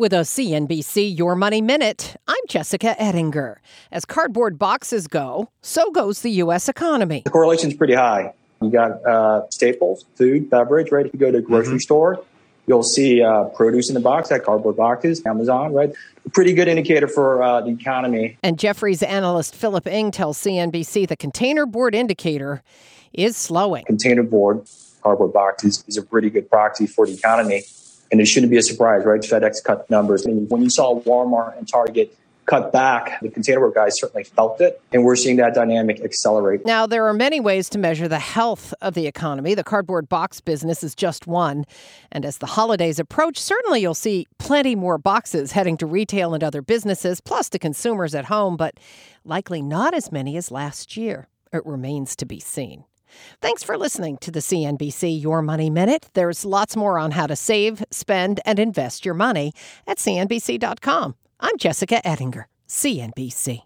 With a CNBC Your Money Minute, I'm Jessica Ettinger. As cardboard boxes go, so goes the U.S. economy. The correlation's pretty high. You got uh, staples, food, beverage, right? If you go to a grocery mm-hmm. store, you'll see uh, produce in the box, that cardboard boxes, Amazon, right? Pretty good indicator for uh, the economy. And Jefferies analyst Philip Ng tells CNBC the container board indicator is slowing. Container board, cardboard boxes, is a pretty good proxy for the economy. And it shouldn't be a surprise, right? FedEx cut numbers. I mean, when you saw Walmart and Target cut back, the containerboard guys certainly felt it, and we're seeing that dynamic accelerate. Now, there are many ways to measure the health of the economy. The cardboard box business is just one. And as the holidays approach, certainly you'll see plenty more boxes heading to retail and other businesses, plus to consumers at home, but likely not as many as last year. It remains to be seen. Thanks for listening to the CNBC Your Money Minute. There's lots more on how to save, spend, and invest your money at CNBC.com. I'm Jessica Ettinger, CNBC.